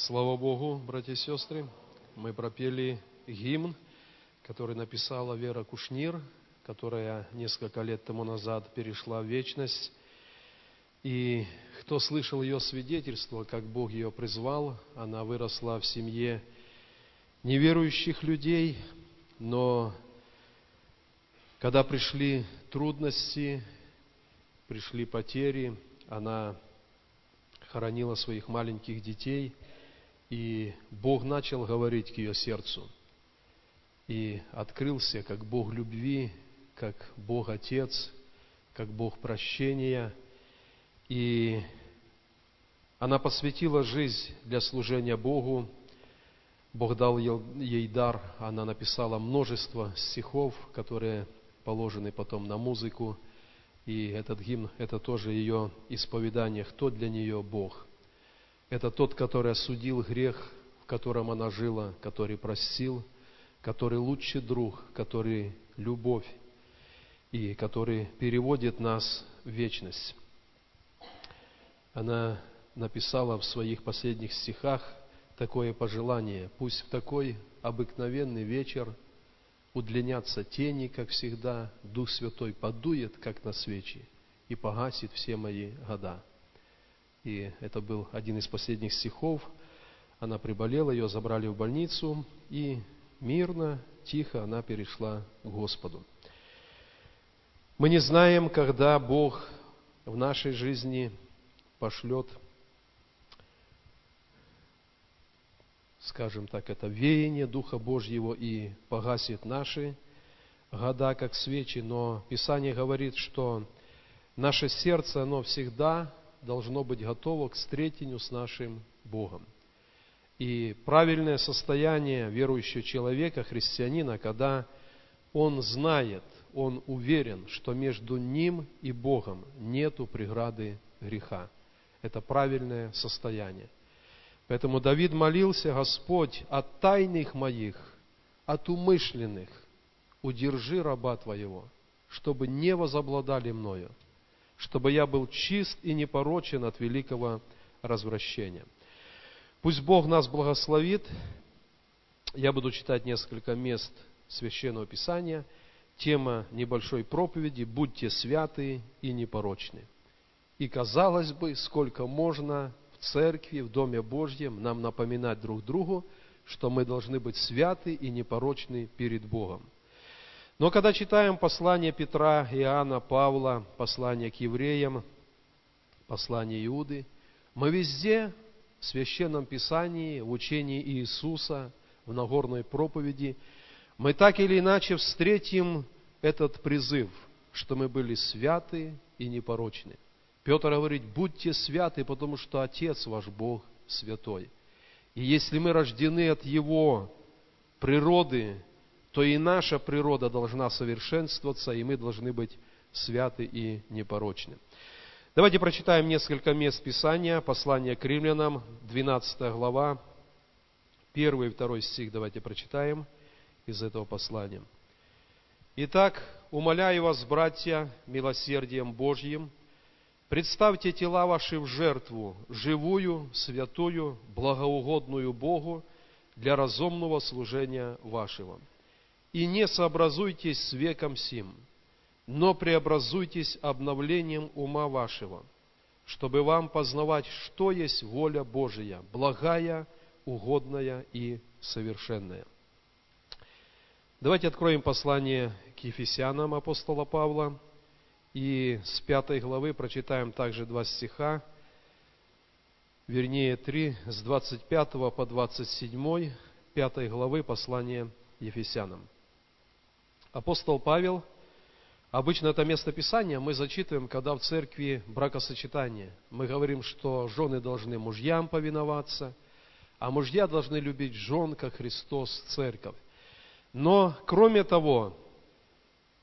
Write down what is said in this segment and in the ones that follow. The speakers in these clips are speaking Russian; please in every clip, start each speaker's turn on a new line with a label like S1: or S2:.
S1: Слава Богу, братья и сестры, мы пропели гимн, который написала Вера Кушнир, которая несколько лет тому назад перешла в вечность. И кто слышал ее свидетельство, как Бог ее призвал, она выросла в семье неверующих людей, но когда пришли трудности, пришли потери, она хоронила своих маленьких детей – и Бог начал говорить к ее сердцу. И открылся как Бог любви, как Бог Отец, как Бог прощения. И она посвятила жизнь для служения Богу. Бог дал ей дар, она написала множество стихов, которые положены потом на музыку. И этот гимн – это тоже ее исповедание, кто для нее Бог. Это тот, который осудил грех, в котором она жила, который простил, который лучший друг, который любовь и который переводит нас в вечность. Она написала в своих последних стихах такое пожелание. Пусть в такой обыкновенный вечер удлинятся тени, как всегда, Дух Святой подует, как на свечи, и погасит все мои года. И это был один из последних стихов. Она приболела, ее забрали в больницу, и мирно, тихо она перешла к Господу. Мы не знаем, когда Бог в нашей жизни пошлет, скажем так, это веяние Духа Божьего и погасит наши года, как свечи, но Писание говорит, что наше сердце, оно всегда должно быть готово к встретению с нашим Богом. И правильное состояние верующего человека, христианина, когда он знает, он уверен, что между ним и Богом нету преграды греха. Это правильное состояние. Поэтому Давид молился, Господь, от тайных моих, от умышленных, удержи раба Твоего, чтобы не возобладали мною чтобы я был чист и непорочен от великого развращения. Пусть Бог нас благословит. Я буду читать несколько мест Священного Писания. Тема небольшой проповеди «Будьте святы и непорочны». И казалось бы, сколько можно в церкви, в Доме Божьем нам напоминать друг другу, что мы должны быть святы и непорочны перед Богом. Но когда читаем послание Петра, Иоанна, Павла, послание к евреям, послание Иуды, мы везде в Священном Писании, в учении Иисуса, в Нагорной проповеди, мы так или иначе встретим этот призыв, что мы были святы и непорочны. Петр говорит, будьте святы, потому что Отец ваш Бог святой. И если мы рождены от Его природы, то и наша природа должна совершенствоваться, и мы должны быть святы и непорочны. Давайте прочитаем несколько мест Писания, послание к римлянам, 12 глава, 1 и 2 стих давайте прочитаем из этого послания. Итак, умоляю вас, братья, милосердием Божьим, представьте тела ваши в жертву, живую, святую, благоугодную Богу для разумного служения вашего – и не сообразуйтесь с веком сим, но преобразуйтесь обновлением ума вашего, чтобы вам познавать, что есть воля Божия, благая, угодная и совершенная. Давайте откроем послание к Ефесянам апостола Павла и с пятой главы прочитаем также два стиха, вернее три, с 25 по 27, пятой главы послания Ефесянам. Апостол Павел, обычно это место Писания мы зачитываем, когда в церкви бракосочетание. Мы говорим, что жены должны мужьям повиноваться, а мужья должны любить жен, как Христос церковь. Но, кроме того,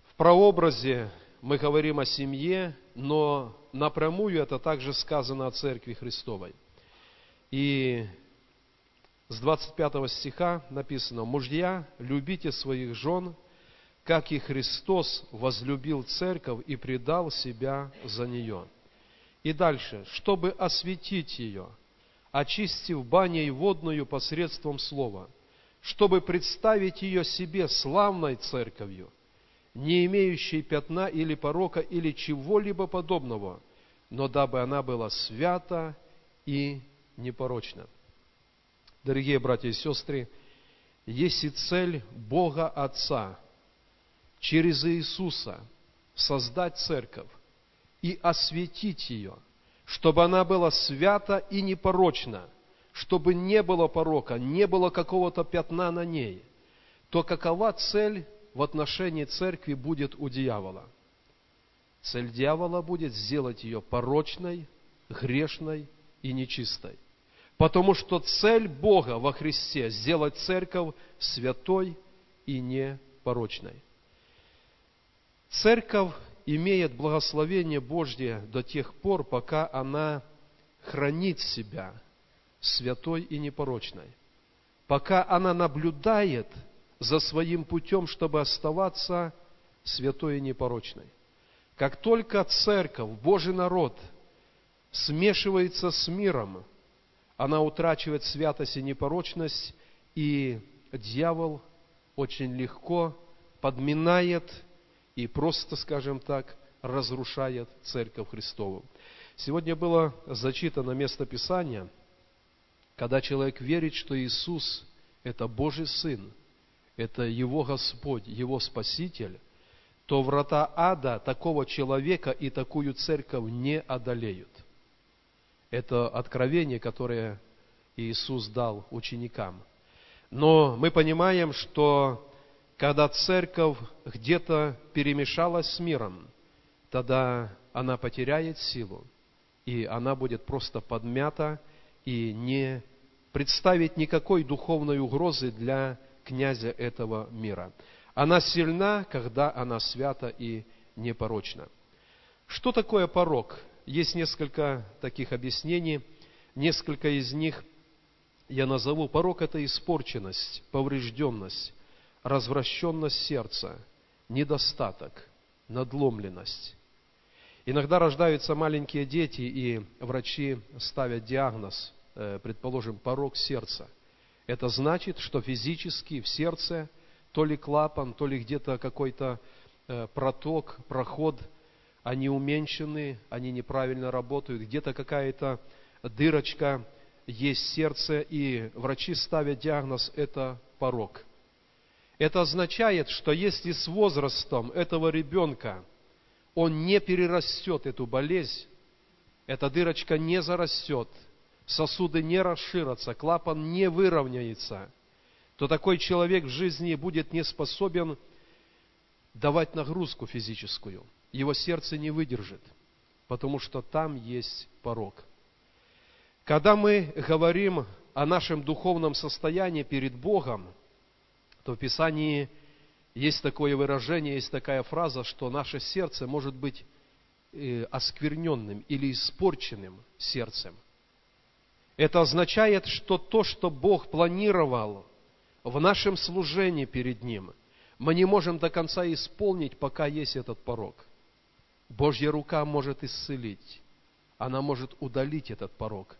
S1: в прообразе мы говорим о семье, но напрямую это также сказано о Церкви Христовой. И с 25 стиха написано, «Мужья, любите своих жен, как и Христос возлюбил церковь и предал себя за нее. И дальше, чтобы осветить ее, очистив баней водную посредством слова, чтобы представить ее себе славной церковью, не имеющей пятна или порока или чего-либо подобного, но дабы она была свята и непорочна. Дорогие братья и сестры, есть и цель Бога Отца через Иисуса создать церковь и осветить ее, чтобы она была свята и непорочна, чтобы не было порока, не было какого-то пятна на ней, то какова цель в отношении церкви будет у дьявола? Цель дьявола будет сделать ее порочной, грешной и нечистой. Потому что цель Бога во Христе – сделать церковь святой и непорочной. Церковь имеет благословение Божье до тех пор, пока она хранит себя святой и непорочной. Пока она наблюдает за своим путем, чтобы оставаться святой и непорочной. Как только церковь, Божий народ, смешивается с миром, она утрачивает святость и непорочность, и дьявол очень легко подминает и просто, скажем так, разрушает Церковь Христову. Сегодня было зачитано место Писания, когда человек верит, что Иисус – это Божий Сын, это Его Господь, Его Спаситель, то врата ада такого человека и такую церковь не одолеют. Это откровение, которое Иисус дал ученикам. Но мы понимаем, что когда церковь где-то перемешалась с миром, тогда она потеряет силу, и она будет просто подмята и не представить никакой духовной угрозы для князя этого мира. Она сильна, когда она свята и непорочна. Что такое порог? Есть несколько таких объяснений. Несколько из них я назову. Порог – это испорченность, поврежденность, развращенность сердца, недостаток, надломленность. Иногда рождаются маленькие дети, и врачи ставят диагноз, э, предположим, порог сердца. Это значит, что физически в сердце то ли клапан, то ли где-то какой-то э, проток, проход, они уменьшены, они неправильно работают, где-то какая-то дырочка есть сердце, и врачи ставят диагноз – это порог – это означает, что если с возрастом этого ребенка он не перерастет эту болезнь, эта дырочка не зарастет, сосуды не расширятся, клапан не выровняется, то такой человек в жизни будет не способен давать нагрузку физическую. Его сердце не выдержит, потому что там есть порог. Когда мы говорим о нашем духовном состоянии перед Богом – то в Писании есть такое выражение, есть такая фраза, что наше сердце может быть э, оскверненным или испорченным сердцем. Это означает, что то, что Бог планировал в нашем служении перед Ним, мы не можем до конца исполнить, пока есть этот порог. Божья рука может исцелить, она может удалить этот порог.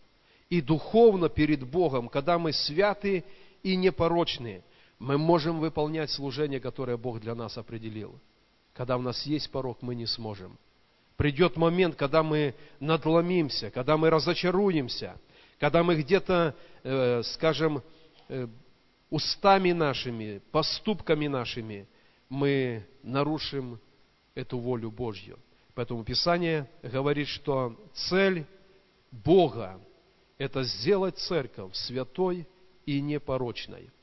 S1: И духовно перед Богом, когда мы святы и непорочные – мы можем выполнять служение, которое Бог для нас определил. Когда у нас есть порог, мы не сможем. Придет момент, когда мы надломимся, когда мы разочаруемся, когда мы где-то, э, скажем, э, устами нашими, поступками нашими, мы нарушим эту волю Божью. Поэтому Писание говорит, что цель Бога – это сделать церковь святой и непорочной –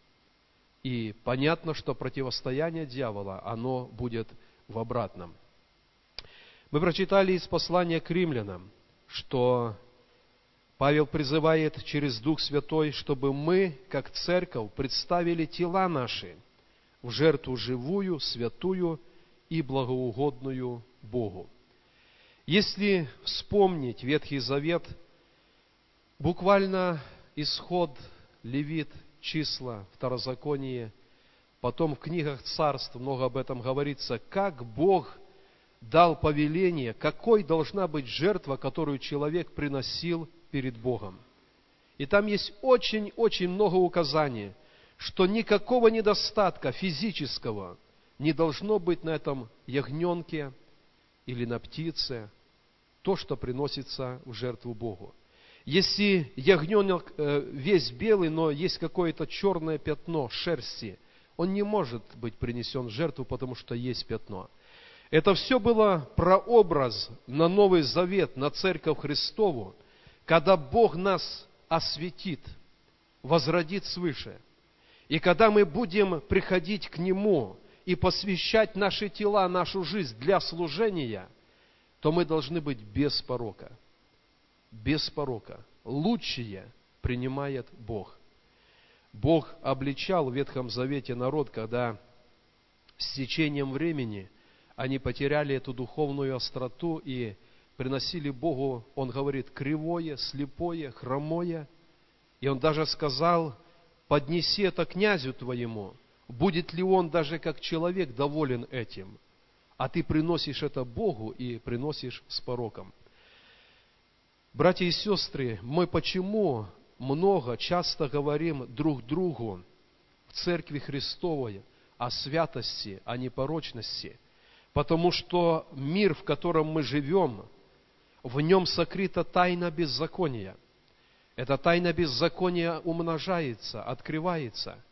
S1: и понятно, что противостояние дьявола, оно будет в обратном. Мы прочитали из послания к римлянам, что Павел призывает через Дух Святой, чтобы мы, как церковь, представили тела наши в жертву живую, святую и благоугодную Богу. Если вспомнить Ветхий Завет, буквально исход Левит числа, второзаконие, потом в книгах царств много об этом говорится, как Бог дал повеление, какой должна быть жертва, которую человек приносил перед Богом. И там есть очень-очень много указаний, что никакого недостатка физического не должно быть на этом ягненке или на птице, то, что приносится в жертву Богу. Если ягненок э, весь белый, но есть какое-то черное пятно шерсти, он не может быть принесен в жертву, потому что есть пятно. Это все было прообраз на Новый Завет, на Церковь Христову, когда Бог нас осветит, возродит свыше. И когда мы будем приходить к Нему и посвящать наши тела, нашу жизнь для служения, то мы должны быть без порока. Без порока. Лучшее принимает Бог. Бог обличал в Ветхом Завете народ, когда с течением времени они потеряли эту духовную остроту и приносили Богу, он говорит, кривое, слепое, хромое. И он даже сказал, поднеси это князю твоему, будет ли он даже как человек доволен этим, а ты приносишь это Богу и приносишь с пороком. Братья и сестры, мы почему много, часто говорим друг другу в Церкви Христовой о святости, о непорочности, потому что мир, в котором мы живем, в нем сокрыта тайна беззакония. Эта тайна беззакония умножается, открывается.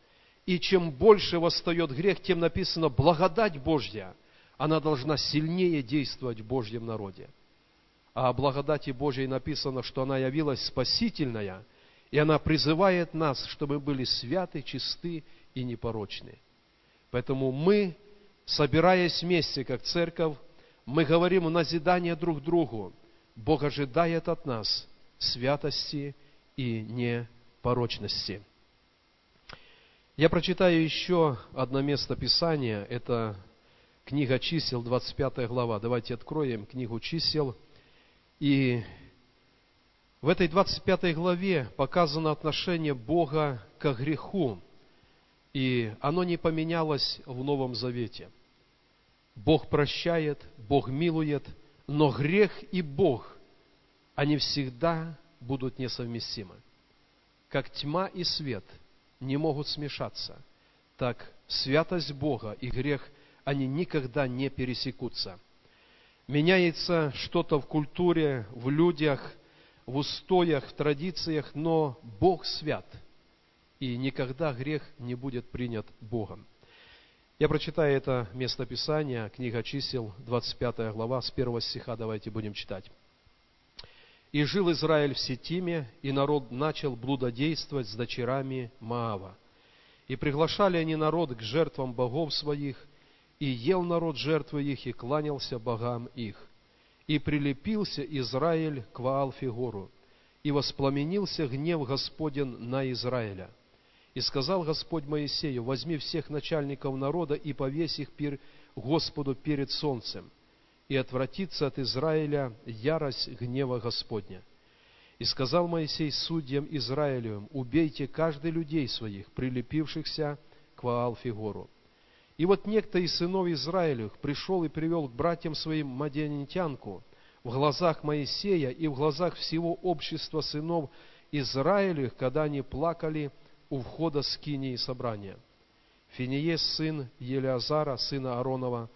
S1: И чем больше восстает грех, тем написано благодать Божья. Она должна сильнее действовать в Божьем народе. А о благодати Божьей написано, что она явилась спасительная – и она призывает нас, чтобы мы были святы, чисты и непорочны. Поэтому мы, собираясь вместе, как церковь, мы говорим в назидание друг другу. Бог ожидает от нас святости и непорочности. Я прочитаю еще одно место Писания. Это книга чисел, 25 глава. Давайте откроем книгу чисел. И в этой 25 главе показано отношение Бога к греху, и оно не поменялось в Новом Завете. Бог прощает, Бог милует, но грех и Бог, они всегда будут несовместимы. Как тьма и свет не могут смешаться, так святость Бога и грех, они никогда не пересекутся. Меняется что-то в культуре, в людях – в устоях, в традициях, но Бог свят, и никогда грех не будет принят Богом. Я прочитаю это местописание, книга чисел, 25 глава, с первого стиха давайте будем читать. «И жил Израиль в Сетиме, и народ начал блудодействовать с дочерями Моава. И приглашали они народ к жертвам богов своих, и ел народ жертвы их, и кланялся богам их. И прилепился Израиль к Ваал-Фегору, и воспламенился гнев Господень на Израиля. И сказал Господь Моисею, возьми всех начальников народа и повесь их пред Господом перед солнцем, и отвратится от Израиля ярость гнева Господня. И сказал Моисей судьям Израилевым, убейте каждый людей своих, прилепившихся к Ваалфигору. И вот некто из сынов Израилевых пришел и привел к братьям своим мадианитянку в глазах Моисея и в глазах всего общества сынов Израилевых, когда они плакали у входа скинии собрания. Финиес, сын Елеазара, сына Ааронова,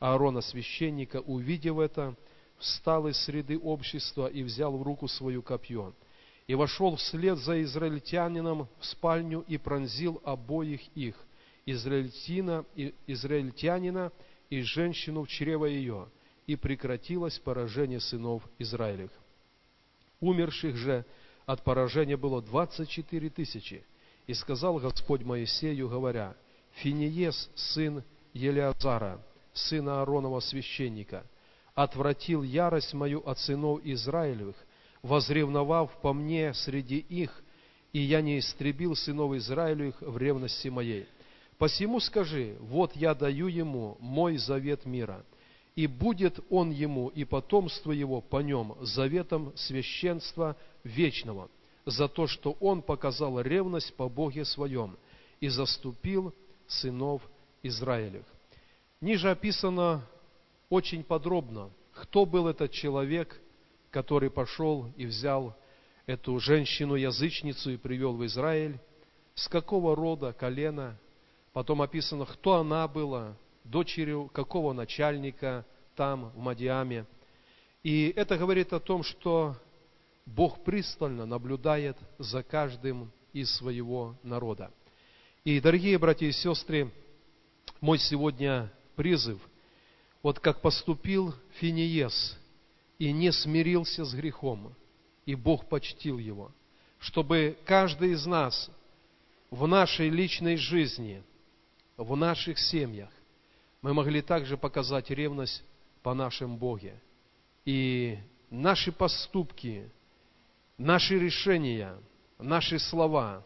S1: Аарона священника, увидев это, встал из среды общества и взял в руку свою копье, и вошел вслед за израильтянином в спальню и пронзил обоих их, израильтина, израильтянина и женщину в чрево ее, и прекратилось поражение сынов Израилевых. Умерших же от поражения было двадцать четыре тысячи. И сказал Господь Моисею, говоря, Финиес, сын Елеазара, сына Ааронова священника, отвратил ярость мою от сынов Израилевых, возревновав по мне среди их, и я не истребил сынов Израилевых в ревности моей. Посему скажи, вот я даю ему мой завет мира, и будет он ему и потомство его по нем заветом священства вечного, за то, что он показал ревность по Боге своем и заступил сынов Израилев. Ниже описано очень подробно, кто был этот человек, который пошел и взял эту женщину-язычницу и привел в Израиль, с какого рода, колена, потом описано, кто она была, дочерью какого начальника там, в Мадиаме. И это говорит о том, что Бог пристально наблюдает за каждым из своего народа. И, дорогие братья и сестры, мой сегодня призыв, вот как поступил Финиес и не смирился с грехом, и Бог почтил его, чтобы каждый из нас в нашей личной жизни, в наших семьях, мы могли также показать ревность по нашим Боге. И наши поступки, наши решения, наши слова,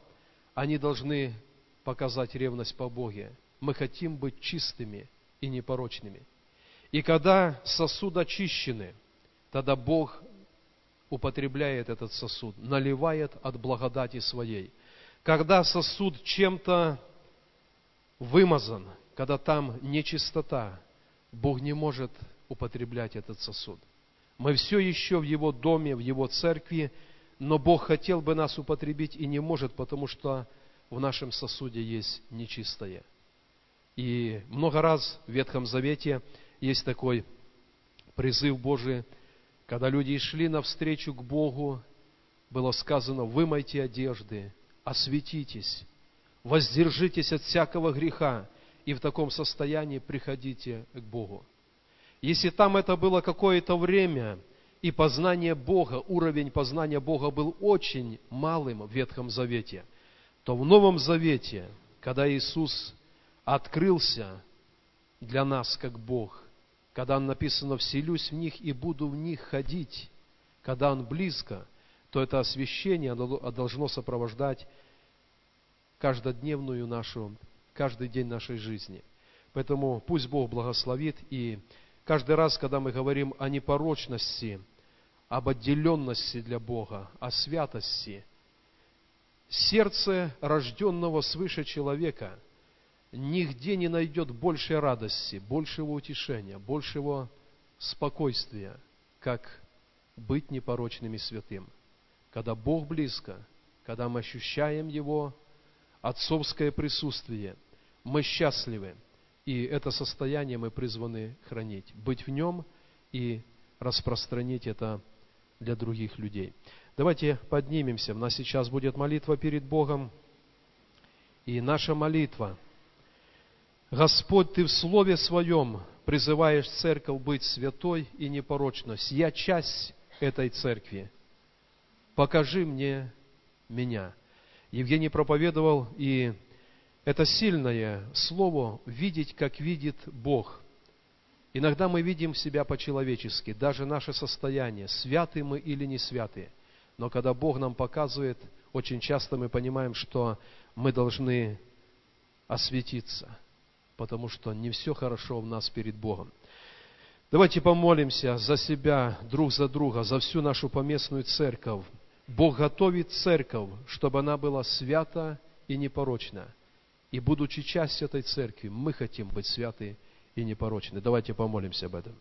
S1: они должны показать ревность по Боге. Мы хотим быть чистыми и непорочными. И когда сосуд очищены, тогда Бог употребляет этот сосуд, наливает от благодати своей. Когда сосуд чем-то вымазан, когда там нечистота, Бог не может употреблять этот сосуд. Мы все еще в Его доме, в Его церкви, но Бог хотел бы нас употребить и не может, потому что в нашем сосуде есть нечистое. И много раз в Ветхом Завете есть такой призыв Божий, когда люди шли навстречу к Богу, было сказано, вымойте одежды, осветитесь, воздержитесь от всякого греха, и в таком состоянии приходите к Богу. Если там это было какое-то время, и познание Бога, уровень познания Бога был очень малым в Ветхом Завете, то в Новом Завете, когда Иисус открылся для нас как Бог, когда написано «вселюсь в них и буду в них ходить», когда Он близко, то это освящение должно сопровождать каждодневную нашу, каждый день нашей жизни. Поэтому пусть Бог благословит, и каждый раз, когда мы говорим о непорочности, об отделенности для Бога, о святости, сердце рожденного свыше человека – нигде не найдет большей радости, большего утешения, большего спокойствия, как быть непорочным и святым. Когда Бог близко, когда мы ощущаем Его отцовское присутствие, мы счастливы, и это состояние мы призваны хранить, быть в нем и распространить это для других людей. Давайте поднимемся. У нас сейчас будет молитва перед Богом. И наша молитва – Господь, Ты в Слове Своем призываешь церковь быть святой и непорочной. Я часть этой церкви. Покажи мне меня. Евгений проповедовал, и это сильное слово «видеть, как видит Бог». Иногда мы видим себя по-человечески, даже наше состояние, святы мы или не святы. Но когда Бог нам показывает, очень часто мы понимаем, что мы должны осветиться – потому что не все хорошо в нас перед Богом. Давайте помолимся за себя, друг за друга, за всю нашу поместную церковь. Бог готовит церковь, чтобы она была свята и непорочна. И будучи частью этой церкви, мы хотим быть святы и непорочны. Давайте помолимся об этом.